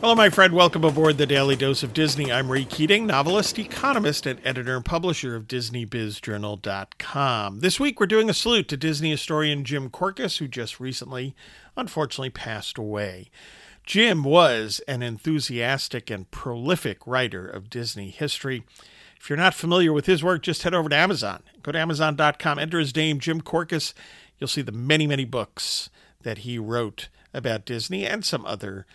Hello, my friend. Welcome aboard the Daily Dose of Disney. I'm Ray Keating, novelist, economist, and editor and publisher of DisneyBizJournal.com. This week, we're doing a salute to Disney historian Jim Korkis, who just recently, unfortunately, passed away. Jim was an enthusiastic and prolific writer of Disney history. If you're not familiar with his work, just head over to Amazon. Go to Amazon.com, enter his name, Jim Korkis. You'll see the many, many books that he wrote about Disney and some other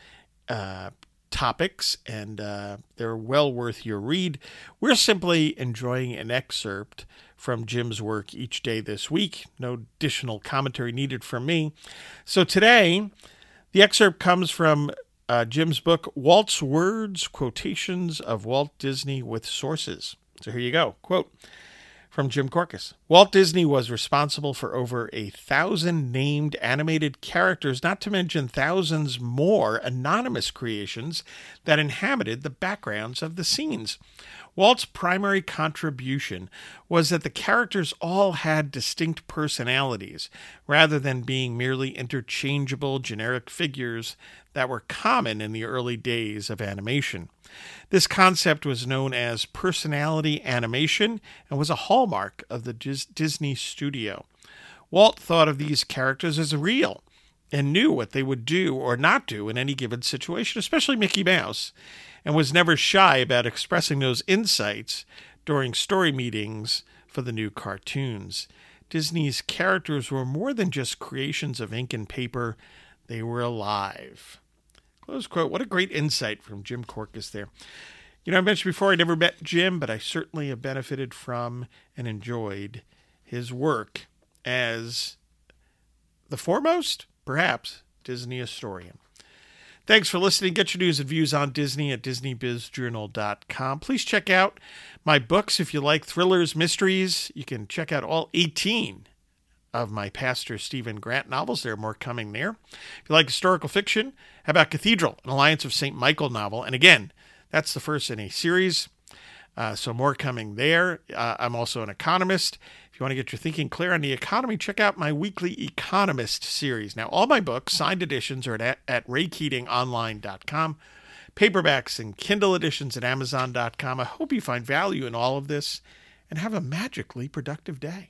uh, topics, and uh, they're well worth your read. We're simply enjoying an excerpt from Jim's work each day this week. No additional commentary needed from me. So today, the excerpt comes from uh, Jim's book, Walt's Words Quotations of Walt Disney with Sources. So here you go. Quote from Jim Korkis. Walt Disney was responsible for over a thousand named animated characters, not to mention thousands more anonymous creations that inhabited the backgrounds of the scenes. Walt's primary contribution was that the characters all had distinct personalities, rather than being merely interchangeable generic figures that were common in the early days of animation. This concept was known as personality animation and was a hallmark of the Disney studio. Walt thought of these characters as real and knew what they would do or not do in any given situation, especially Mickey Mouse and was never shy about expressing those insights during story meetings for the new cartoons. Disney's characters were more than just creations of ink and paper, they were alive. Close quote. What a great insight from Jim Korkis there. You know, I mentioned before I never met Jim, but I certainly have benefited from and enjoyed his work as the foremost, perhaps, Disney historian. Thanks for listening. Get your news and views on Disney at DisneyBizJournal.com. Please check out my books if you like thrillers, mysteries. You can check out all 18 of my Pastor Stephen Grant novels. There are more coming there. If you like historical fiction, how about Cathedral, an Alliance of St. Michael novel? And again, that's the first in a series. Uh, so more coming there. Uh, I'm also an economist. If you want to get your thinking clear on the economy, check out my weekly Economist series. Now, all my books, signed editions, are at, at raykeatingonline.com. Paperbacks and Kindle editions at amazon.com. I hope you find value in all of this and have a magically productive day.